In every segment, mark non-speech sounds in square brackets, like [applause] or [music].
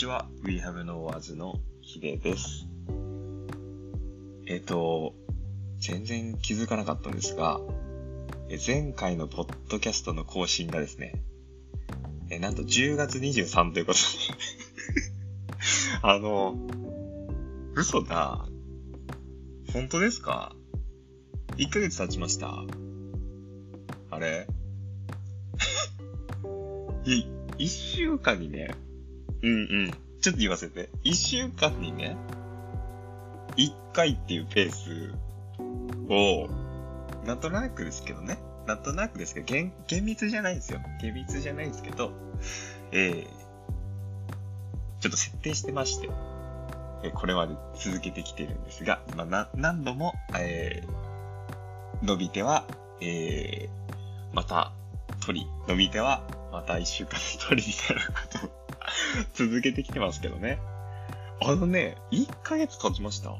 ちは。We Have No Words のヒデです。えっ、と、全然気づかなかったんですが、前回のポッドキャストの更新がですね、えなんと10月23ということで、[laughs] あの、嘘だ。本当ですか ?1 ヶ月経ちました。あれ？[laughs] い、1週間にね、うんうん。ちょっと言わせて。1週間にね、1回っていうペースを、なんとなくですけどね。なんとなくですけど、厳厳密じゃないんですよ。厳密じゃないですけど、えー、ちょっと設定してまして、えーこれまで続けてきてるんですが、まあ、な、何度も、えー、伸びては、えー、また、取り、伸びては、また1週間で取りみたいなことを [laughs] 続けてきてますけどね。あのね、1ヶ月経ちました。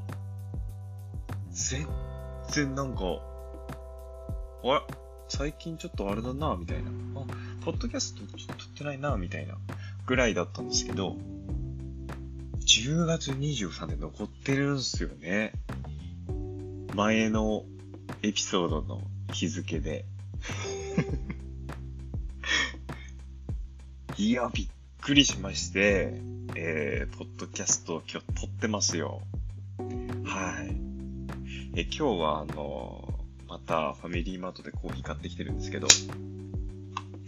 全然なんか、あれ？最近ちょっとあれだな、みたいな。あ、ポッドキャストちょっと撮ってないな、みたいなぐらいだったんですけど、10月23で残ってるんですよね。前のエピソードの日付で。[laughs] いや、びっくりしまして、えー、ポッドキャストを今日撮ってますよ。はい。え、今日はあの、またファミリーマートでコーヒー買ってきてるんですけど、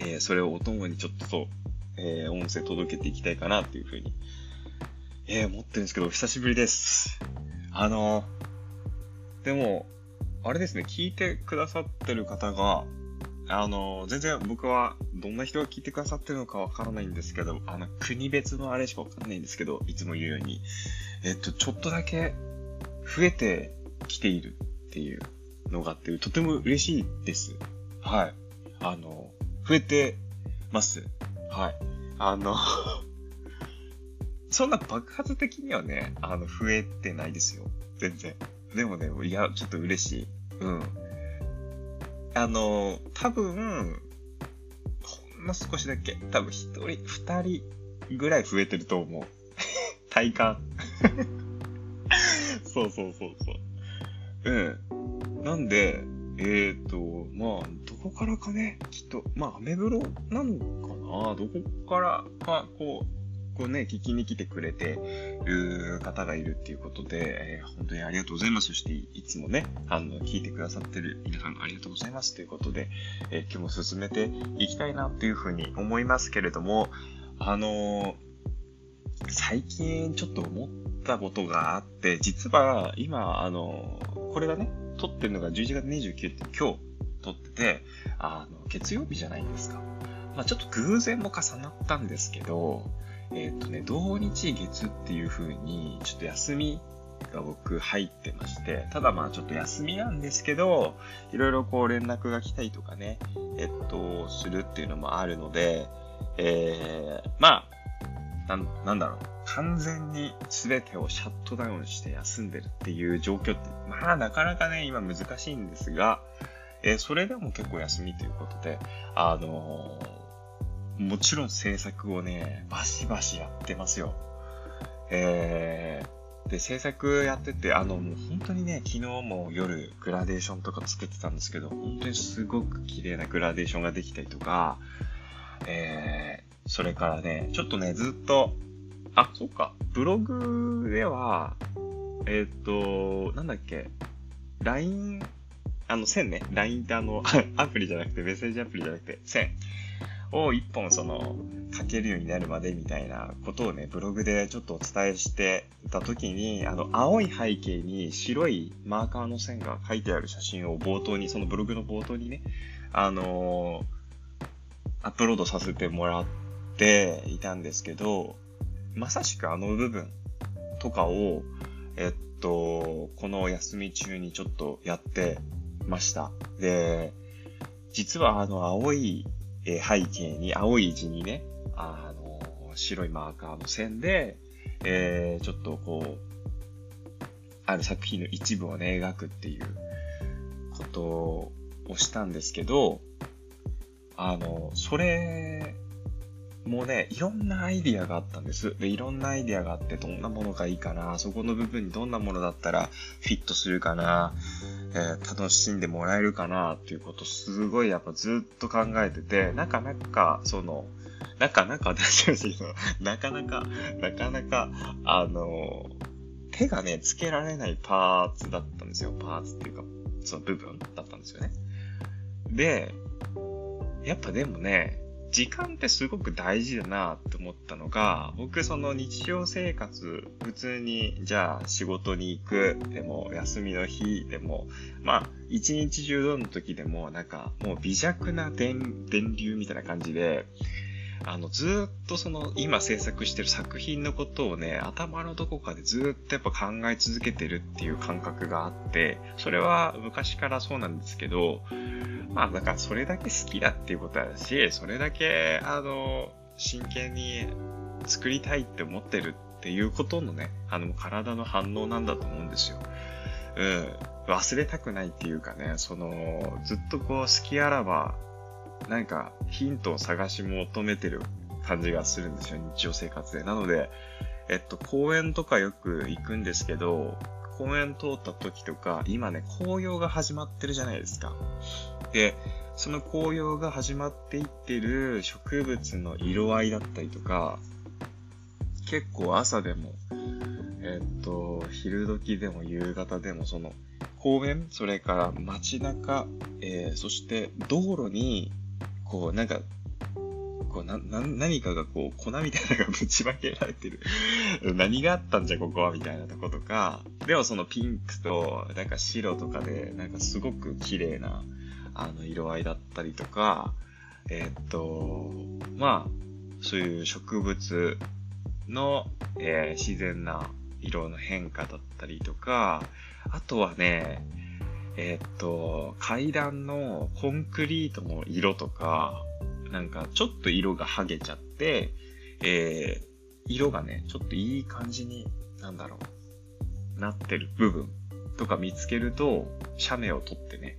えー、それをお供にちょっと、えー、音声届けていきたいかなっていうふうに、えー、思ってるんですけど、久しぶりです。あの、でも、あれですね、聞いてくださってる方が、あの、全然僕はどんな人が聞いてくださってるのかわからないんですけど、あの、国別のあれしかわかんないんですけど、いつも言うように、えっと、ちょっとだけ増えてきているっていうのがあって、とても嬉しいです。はい。あの、増えてます。はい。あの、[laughs] そんな爆発的にはね、あの、増えてないですよ。全然。でもね、いや、ちょっと嬉しい。うん。あの、多分、ほんの少しだけ、多分一人、二人ぐらい増えてると思う。[laughs] 体感。[laughs] そうそうそうそう。うん。なんで、えっ、ー、と、まあ、どこからかね、きっと、まあ、アメブロなのかな？どこからか、こう、こうね、聞きに来てくれてる方がいるっていうことで、えー本当にありがとうございます。そして、いつもね、あの、聞いてくださってる皆さんありがとうございますということで、えー今日も進めていきたいなっていうふうに思いますけれども、あのー最近ちょっと思ったことがあって、実は今、あのこれがね、撮ってるのが11月29って今日撮ってて、あの、月曜日じゃないですか。まあちょっと偶然も重なったんですけど、えっ、とね、土日月っていう風に、ちょっと休みが僕入ってまして、ただまあちょっと休みなんですけど、いろいろこう連絡が来たりとかね、えっと、するっていうのもあるので、えー、まあ、なん、なんだろう。完全に全てをシャットダウンして休んでるっていう状況って、まあなかなかね、今難しいんですが、えーそれでも結構休みということで、あのーもちろん制作をね、バシバシやってますよ。えー、で、制作やってて、あの、もう本当にね、昨日も夜グラデーションとか作ってたんですけど、本当にすごく綺麗なグラデーションができたりとか、えー、それからね、ちょっとね、ずっと、あ、そうか、ブログでは、えーっと、なんだっけ、LINE、あの、線ね、LINE ってあの、[laughs] アプリじゃなくて、メッセージアプリじゃなくて、線を一本その、書けるようになるまでみたいなことをね、ブログでちょっとお伝えしてた時に、あの、青い背景に白いマーカーの線が書いてある写真を冒頭に、そのブログの冒頭にね、あのアップロードさせてもらっていたんですけど、まさしくあの部分とかを、えっと、この休み中にちょっとやってました。で、実はあの青いえー背景に、青い字にね、あの、白いマーカーの線で、えー、ちょっとこう、ある作品の一部をね、描くっていうことをしたんですけど、あの、それもうね、いろんなアイディアがあったんです。で、いろんなアイディアがあって、どんなものがいいかな、そこの部分にどんなものだったらフィットするかな、えー、楽しんでもらえるかな、っていうことすごいやっぱずっと考えてて、なかなか、その、なかなか、[laughs] なかなか、なかなか、あの、手がね、つけられないパーツだったんですよ。パーツっていうか、その部分だったんですよね。で、やっぱでもね、時間ってすごく大事だなって思ったのが、僕その日常生活、普通に、じゃあ仕事に行く、でも休みの日でも、まあ、一日中どの時でも、なんかもう微弱な電、電流みたいな感じで、あの、ずっとその、今制作してる作品のことをね、頭のどこかでずっとやっぱ考え続けてるっていう感覚があって、それは昔からそうなんですけど、まあ、だからそれだけ好きだっていうことだし、それだけ、あの、真剣に作りたいって思ってるっていうことのね、あの、体の反応なんだと思うんですよ。うん。忘れたくないっていうかね、その、ずっとこう、好きあらば、なんかヒントを探し求めてる感じがするんですよ、日常生活で。なので、えっと、公園とかよく行くんですけど、公園通った時とか、今ね、紅葉が始まってるじゃないですか。で、その紅葉が始まっていってる植物の色合いだったりとか、結構朝でも、えっと、昼時でも夕方でも、その、公園、それから街中、えー、そして道路にこう、なんか、こうな、な、何かがこう、粉みたいなのがぶちまけられてる。[laughs] 何があったんじゃ、ここは、みたいなとことか、でもそのピンクと、なんか白とかで、なんかすごく綺麗な、あの、色合いだったりとか、えー、っと、まあ、そういう植物の、えー、自然な色の変化だったりとか、あとはね、えー、っと、階段のコンクリートの色とか、なんかちょっと色が剥げちゃって、えー、色がね、ちょっといい感じに、なんだろう、なってる部分とか見つけると、写メを撮ってね、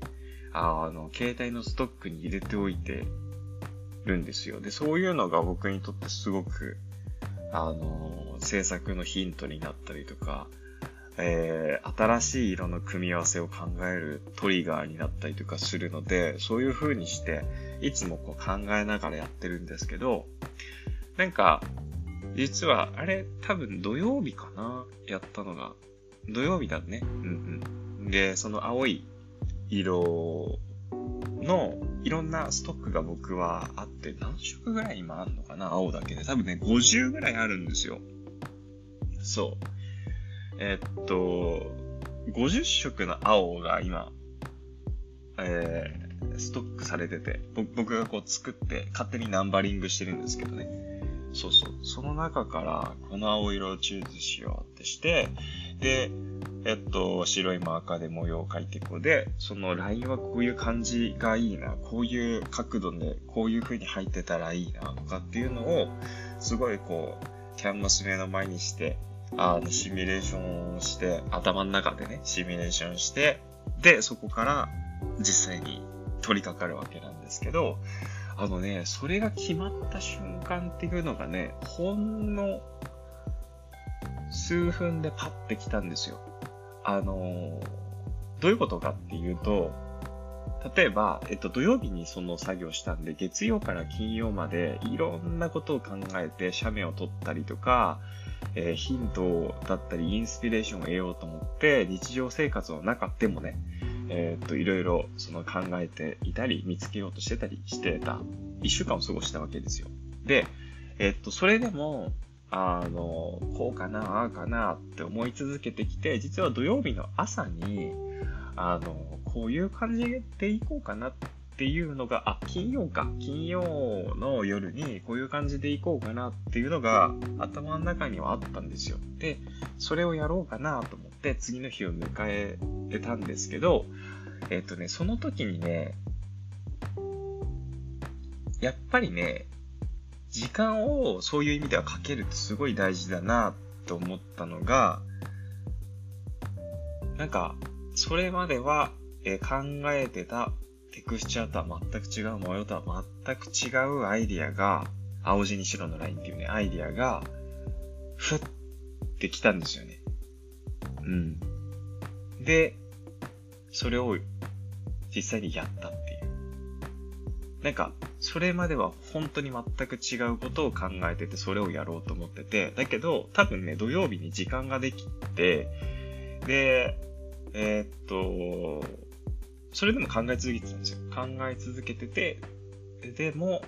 あの、携帯のストックに入れておいてるんですよ。で、そういうのが僕にとってすごく、あの、制作のヒントになったりとか、えー、新しい色の組み合わせを考えるトリガーになったりとかするので、そういう風にして、いつもこう考えながらやってるんですけど、なんか、実は、あれ、多分土曜日かなやったのが。土曜日だね。うんうん。で、その青い色のいろんなストックが僕はあって、何色ぐらい今あるのかな青だけで。多分ね、50ぐらいあるんですよ。そう。えっと、50色の青が今、えー、ストックされてて、僕がこう作って勝手にナンバリングしてるんですけどね。そうそう。その中からこの青色をチューズしようってして、で、えっと、白いマーカーで模様を描いていこうで、そのラインはこういう感じがいいな、こういう角度でこういう風に入ってたらいいなとかっていうのを、すごいこう、キャンバス目の前にして、あの、シミュレーションをして、頭の中でね、シミュレーションして、で、そこから実際に取り掛かるわけなんですけど、あのね、それが決まった瞬間っていうのがね、ほんの数分でパッて来たんですよ。あの、どういうことかっていうと、例えば、えっと、土曜日にその作業したんで、月曜から金曜までいろんなことを考えて、写メを撮ったりとか、え、ヒントだったりインスピレーションを得ようと思って、日常生活の中でもね、えー、っと、いろいろその考えていたり、見つけようとしてたりしてた、一週間を過ごしたわけですよ。で、えー、っと、それでも、あの、こうかな、ああかなって思い続けてきて、実は土曜日の朝に、あの、こういう感じでいこうかなっっていうのが、あ、金曜か。金曜の夜にこういう感じで行こうかなっていうのが頭の中にはあったんですよ。で、それをやろうかなと思って次の日を迎えてたんですけど、えっとね、その時にね、やっぱりね、時間をそういう意味ではかけるってすごい大事だなと思ったのが、なんか、それまでは、え考えてたテクスチャーとは全く違う模様とは全く違うアイディアが、青地に白のラインっていうね、アイディアが、ふってきたんですよね。うん。で、それを実際にやったっていう。なんか、それまでは本当に全く違うことを考えてて、それをやろうと思ってて、だけど、多分ね、土曜日に時間ができて、で、えー、っと、それでも考え続けてたんですよ。考え続けてて、でも、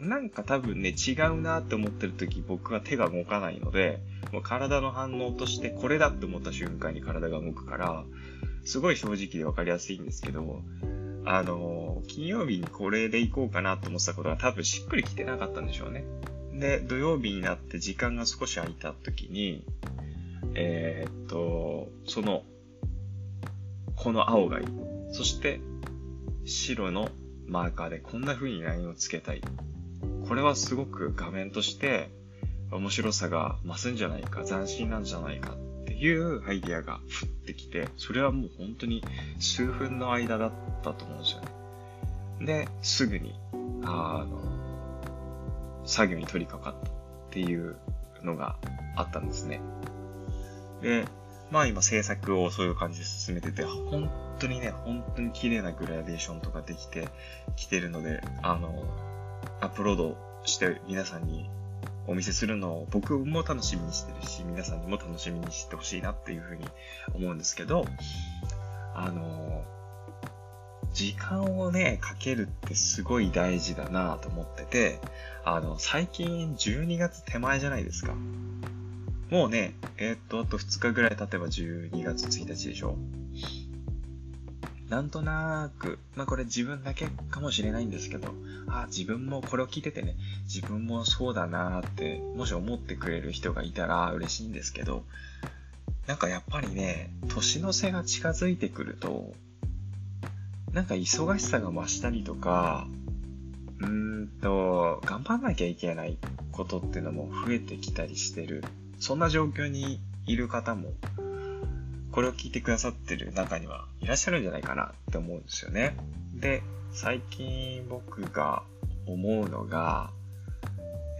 なんか多分ね、違うなって思ってる時僕は手が動かないので、もう体の反応としてこれだって思った瞬間に体が動くから、すごい正直で分かりやすいんですけど、あの、金曜日にこれで行こうかなと思ってたことが多分しっくりきてなかったんでしょうね。で、土曜日になって時間が少し空いた時に、えー、っと、その、この青がいい。そして、白のマーカーでこんな風にラインをつけたい。これはすごく画面として面白さが増すんじゃないか、斬新なんじゃないかっていうアイディアが降ってきて、それはもう本当に数分の間だったと思うんですよね。で、すぐに、あの、作業に取り掛かったっていうのがあったんですね。で、まあ今制作をそういう感じで進めてて、本当にね、本当に綺麗なグラデーションとかできてきてるので、あの、アップロードして皆さんにお見せするのを僕も楽しみにしてるし、皆さんにも楽しみにしてほしいなっていうふうに思うんですけど、あの、時間をね、かけるってすごい大事だなと思ってて、あの、最近12月手前じゃないですか。もうね、えー、っと、あと2日ぐらい経てば12月1日でしょなんとなく、まあこれ自分だけかもしれないんですけど、あ、自分もこれを聞いててね、自分もそうだなーって、もし思ってくれる人がいたら嬉しいんですけど、なんかやっぱりね、年の瀬が近づいてくると、なんか忙しさが増したりとか、うーんと、頑張んなきゃいけないことっていうのも増えてきたりしてる。そんな状況にいる方もこれを聞いてくださってる中にはいらっしゃるんじゃないかなって思うんですよね。で、最近僕が思うのが、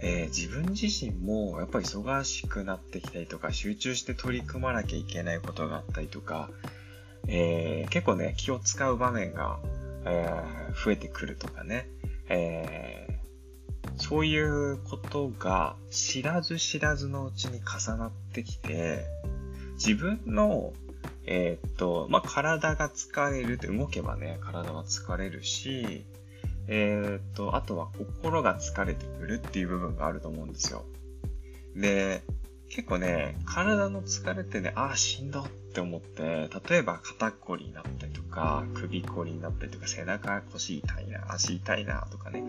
えー、自分自身もやっぱり忙しくなってきたりとか、集中して取り組まなきゃいけないことがあったりとか、えー、結構ね、気を使う場面が、えー、増えてくるとかね、えそういうことが知らず知らずのうちに重なってきて、自分のえー、っと、まあ、体が疲れるって動けばね、体は疲れるし、えー、っと、あとは心が疲れてくるっていう部分があると思うんですよ。で、結構ね、体の疲れてね、ああ、しんどって思って、例えば肩こりになったりとか、首こりになったりとか、背中腰痛いな、足痛いなとかね、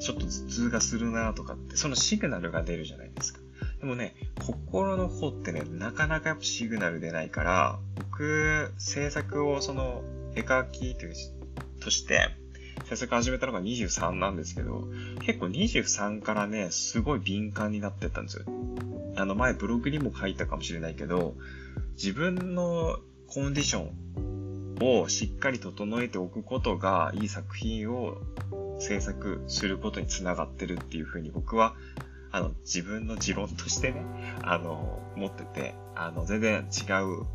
ちょっと頭痛がするなとかって、そのシグナルが出るじゃないですか。でもね、心の方ってね、なかなかやっぱシグナル出ないから、僕、制作をその、絵描きと、として、制作始めたのが23なんですけど、結構23からね、すごい敏感になってったんですよ。あの前ブログにも書いたかもしれないけど、自分のコンディションをしっかり整えておくことがいい作品を制作することにつながってるっていうふうに僕はあの、自分の持論としてね、あの、持ってて、あの、全然違う、う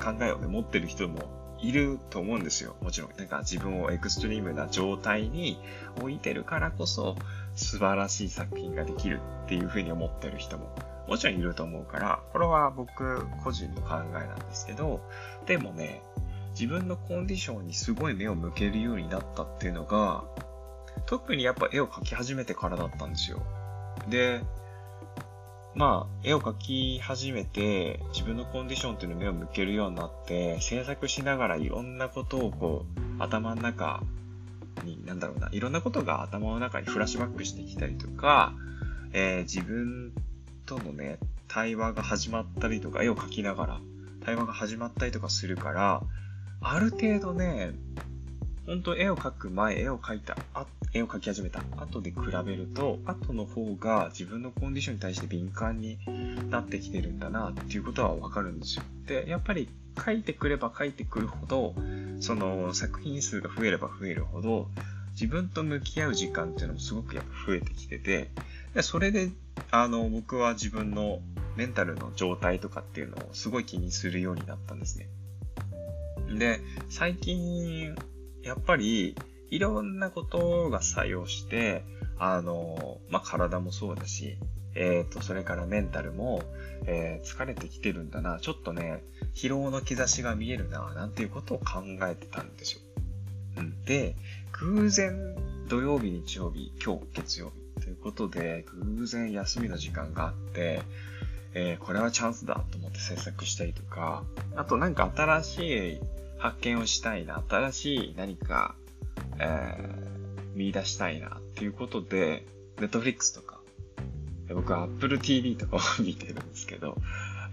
考えをね、持ってる人もいると思うんですよ。もちろん。なんか自分をエクストリームな状態に置いてるからこそ、素晴らしい作品ができるっていうふうに思ってる人ももちろんいると思うから、これは僕個人の考えなんですけど、でもね、自分のコンディションにすごい目を向けるようになったっていうのが、特にやっぱ絵を描き始めてからだったんですよ。で、まあ、絵を描き始めて、自分のコンディションっていうのを目を向けるようになって、制作しながらいろんなことをこう、頭の中に、なんだろうな、いろんなことが頭の中にフラッシュバックしてきたりとか、えー、自分とのね、対話が始まったりとか、絵を描きながら対話が始まったりとかするから、ある程度ね、本当絵を描く前、絵を描いた、あ絵を描き始めた後で比べると、後の方が自分のコンディションに対して敏感になってきてるんだなっていうことはわかるんですよ。で、やっぱり描いてくれば描いてくるほど、その作品数が増えれば増えるほど、自分と向き合う時間っていうのもすごくやっぱ増えてきてて、でそれで、あの、僕は自分のメンタルの状態とかっていうのをすごい気にするようになったんですね。で、最近、やっぱり、いろんなことが作用して、あの、まあ、体もそうだし、えっ、ー、と、それからメンタルも、えー、疲れてきてるんだな、ちょっとね、疲労の兆しが見えるな、なんていうことを考えてたんですよ。うん。で、偶然、土曜日、日曜日、今日、月曜日、ということで、偶然休みの時間があって、えー、これはチャンスだと思って制作したりとか、あとなんか新しい発見をしたいな、新しい何か、えー、見出したいなっていうことで、ネットフリックスとか、僕は Apple TV とかを [laughs] 見てるんですけど、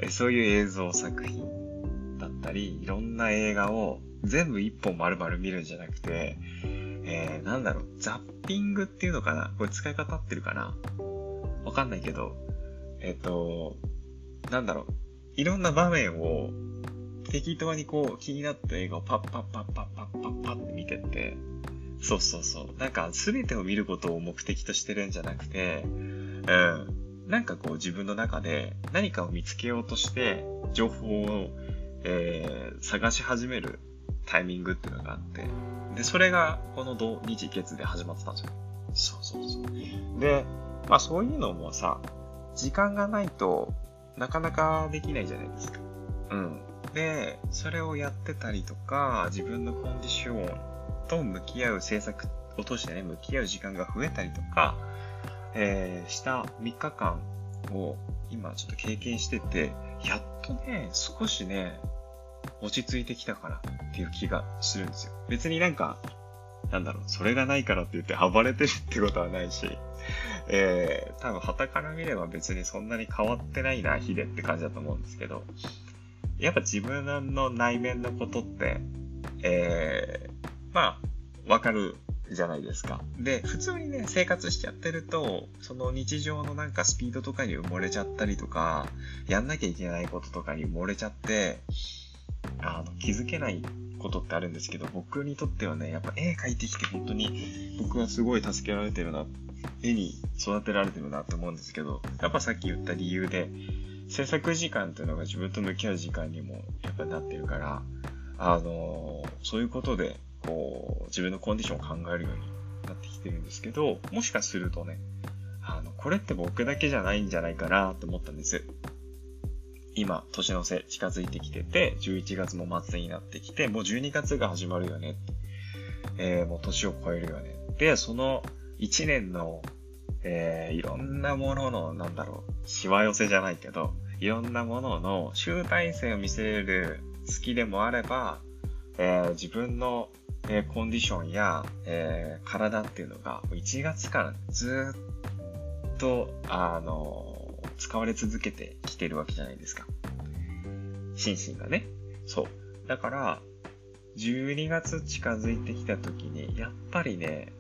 そういう映像作品だったり、いろんな映画を全部一本丸々見るんじゃなくて、えー、なんだろう、ザッピングっていうのかなこれ使い方合ってるかなわかんないけど、えっ、ー、と、なんだろう、いろんな場面を適当にこう気になった映画をパッパッパッパッパッパッパッって見てって、そうそうそう。なんか全てを見ることを目的としてるんじゃなくて、うん。なんかこう自分の中で何かを見つけようとして情報を、えー、探し始めるタイミングっていうのがあって、で、それがこの土日月で始まってたんですよ。そうそうそう。で、まあそういうのもさ、時間がないとなかなかできないじゃないですか。うん。で、それをやってたりとか、自分のコンディションと向き合う制作を通してね、向き合う時間が増えたりとか、えー、した3日間を今ちょっと経験してて、やっとね、少しね、落ち着いてきたかなっていう気がするんですよ。別になんか、なんだろう、それがないからって言って暴れてるってことはないし、えー、多分旗から見れば別にそんなに変わってないな、ヒデって感じだと思うんですけど、やっぱ自分の内面のことって、えー、まあ、わかるじゃないですか。で、普通にね、生活しちゃってると、その日常のなんかスピードとかに埋もれちゃったりとか、やんなきゃいけないこととかに埋もれちゃって、あの、気づけないことってあるんですけど、僕にとってはね、やっぱ絵描いてきて本当に僕はすごい助けられてるな、絵に育てられてるなって思うんですけど、やっぱさっき言った理由で、制作時間っていうのが自分と向き合う時間にもやっぱなってるから、あのー、そういうことで、こう、自分のコンディションを考えるようになってきてるんですけど、もしかするとね、あの、これって僕だけじゃないんじゃないかなと思ったんです。今、年の瀬近づいてきてて、11月も末になってきて、もう12月が始まるよね。えー、もう年を超えるよね。で、その1年のえー、いろんなものの、なんだろう、しわ寄せじゃないけど、いろんなものの集大成を見せる好きでもあれば、えー、自分の、えー、コンディションや、えー、体っていうのが1月からずっと、あの使われ続けてきてるわけじゃないですか。心身がね。そう。だから、12月近づいてきた時に、やっぱりね、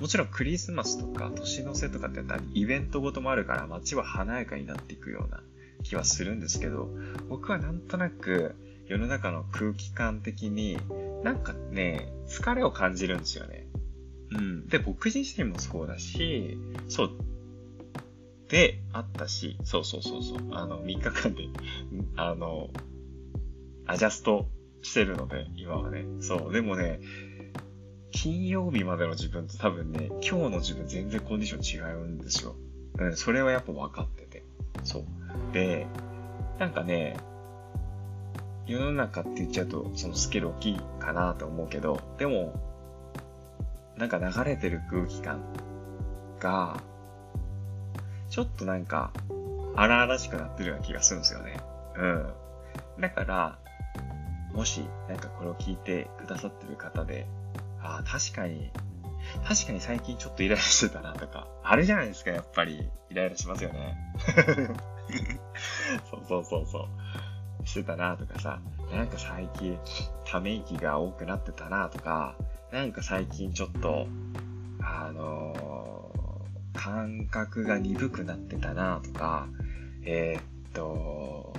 もちろんクリスマスとか年の瀬とかってイベントごともあるから街は華やかになっていくような気はするんですけど、僕はなんとなく世の中の空気感的になんかね、疲れを感じるんですよね。うん。で、僕自身もそうだし、そう。で、あったし、そうそうそうそう。あの、3日間で、[laughs] あの、アジャストしてるので、今はね。そう。でもね、金曜日までの自分と多分ね、今日の自分全然コンディション違うんですよ。うん、それはやっぱ分かってて。そう。で、なんかね、世の中って言っちゃうと、そのスケール大きいかなと思うけど、でも、なんか流れてる空気感が、ちょっとなんか、荒々しくなってるような気がするんですよね。うん。だから、もし、なんかこれを聞いてくださってる方で、ああ、確かに、確かに最近ちょっとイライラしてたなとか、あれじゃないですか、やっぱり。イライラしますよね。[laughs] そうそうそうそう。してたなとかさ、なんか最近、ため息が多くなってたなとか、なんか最近ちょっと、あの、感覚が鈍くなってたなとか、えー、っと、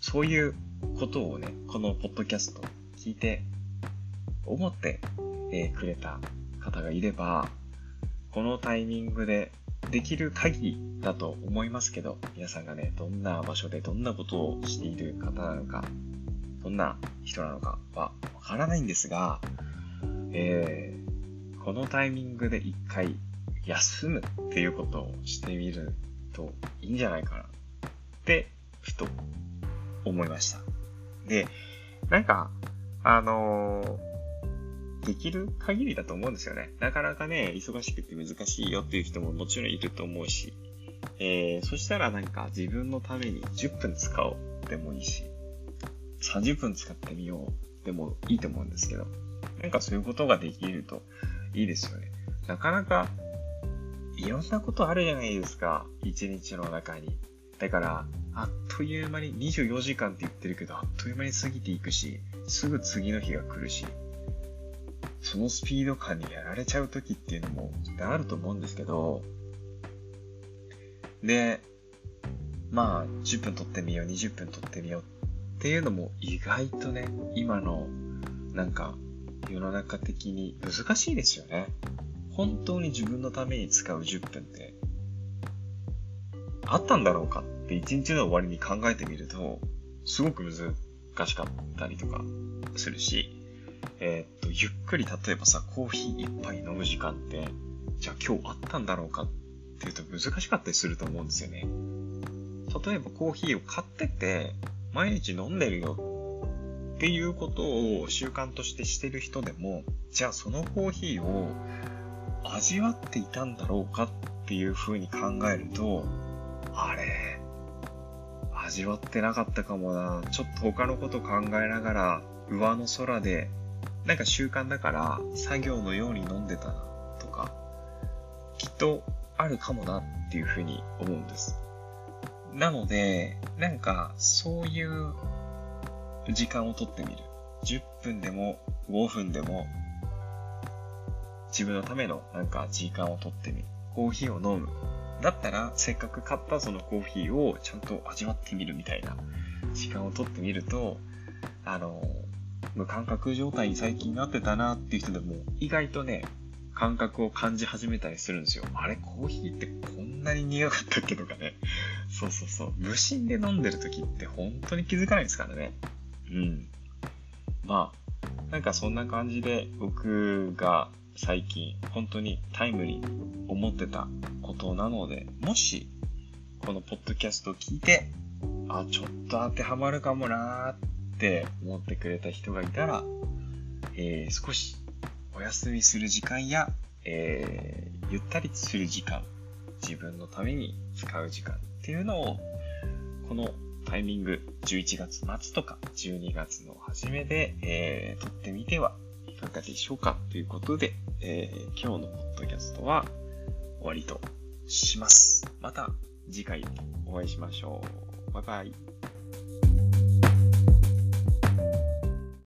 そういうことをね、このポッドキャスト聞いて思って、えー、くれた方がいれば、このタイミングでできる限りだと思いますけど、皆さんがね、どんな場所でどんなことをしている方なのか、どんな人なのかはわからないんですが、えー、このタイミングで一回休むっていうことをしてみるといいんじゃないかなってふと思いました。で、なんか、あのー、できる限りだと思うんですよね。なかなかね、忙しくて難しいよっていう人ももちろんいると思うし、えー、そしたらなんか自分のために10分使おうでもいいし、30分使ってみようでもいいと思うんですけど、なんかそういうことができるといいですよね。なかなかいろんなことあるじゃないですか。一日の中に。だから、あっという間に24時間って言ってるけど、あっという間に過ぎていくし、すぐ次の日が来るし、そのスピード感にやられちゃう時っていうのもあると思うんですけど、で、まあ、10分撮ってみよう、20分撮ってみようっていうのも意外とね、今の、なんか、世の中的に難しいですよね。本当に自分のために使う10分ってあったんだろうかって一日の終わりに考えてみると、すごく難しかったりとかするし、えー、っと、ゆっくり例えばさ、コーヒー一杯飲む時間って、じゃあ今日あったんだろうかっていうと難しかったりすると思うんですよね。例えばコーヒーを買ってて、毎日飲んでるよっていうことを習慣としてしてる人でも、じゃあそのコーヒーを味わっていたんだろうかっていう風に考えると、あれ、味わってなかったかもな。ちょっと他のこと考えながら、上の空で、なんか習慣だから、作業のように飲んでたな、とか、きっとあるかもなっていうふうに思うんです。なので、なんか、そういう時間をとってみる。10分でも5分でも、自分のためのなんか時間をとってみる。コーヒーを飲む。だったら、せっかく買ったそのコーヒーをちゃんと味わってみるみたいな時間をとってみると、あの、無感覚状態に最近なってたなっていう人でも、意外とね、感覚を感じ始めたりするんですよ。あれ、コーヒーってこんなに苦かったっけとかね。そうそうそう。無心で飲んでる時って本当に気づかないですからね。うん。まあ、なんかそんな感じで僕が最近本当にタイムリー思ってたことなので、もしこのポッドキャストを聞いて、あ、ちょっと当てはまるかもなーって思ってくれた人がいたら、えー、少しお休みする時間や、えー、ゆったりする時間、自分のために使う時間っていうのを、このタイミング、11月末とか12月の初めで、えー、撮ってみてはかがでしょうかということで、えー、今日のポッドキャストは終わりとします。また次回お会いしましょう。バイバイ。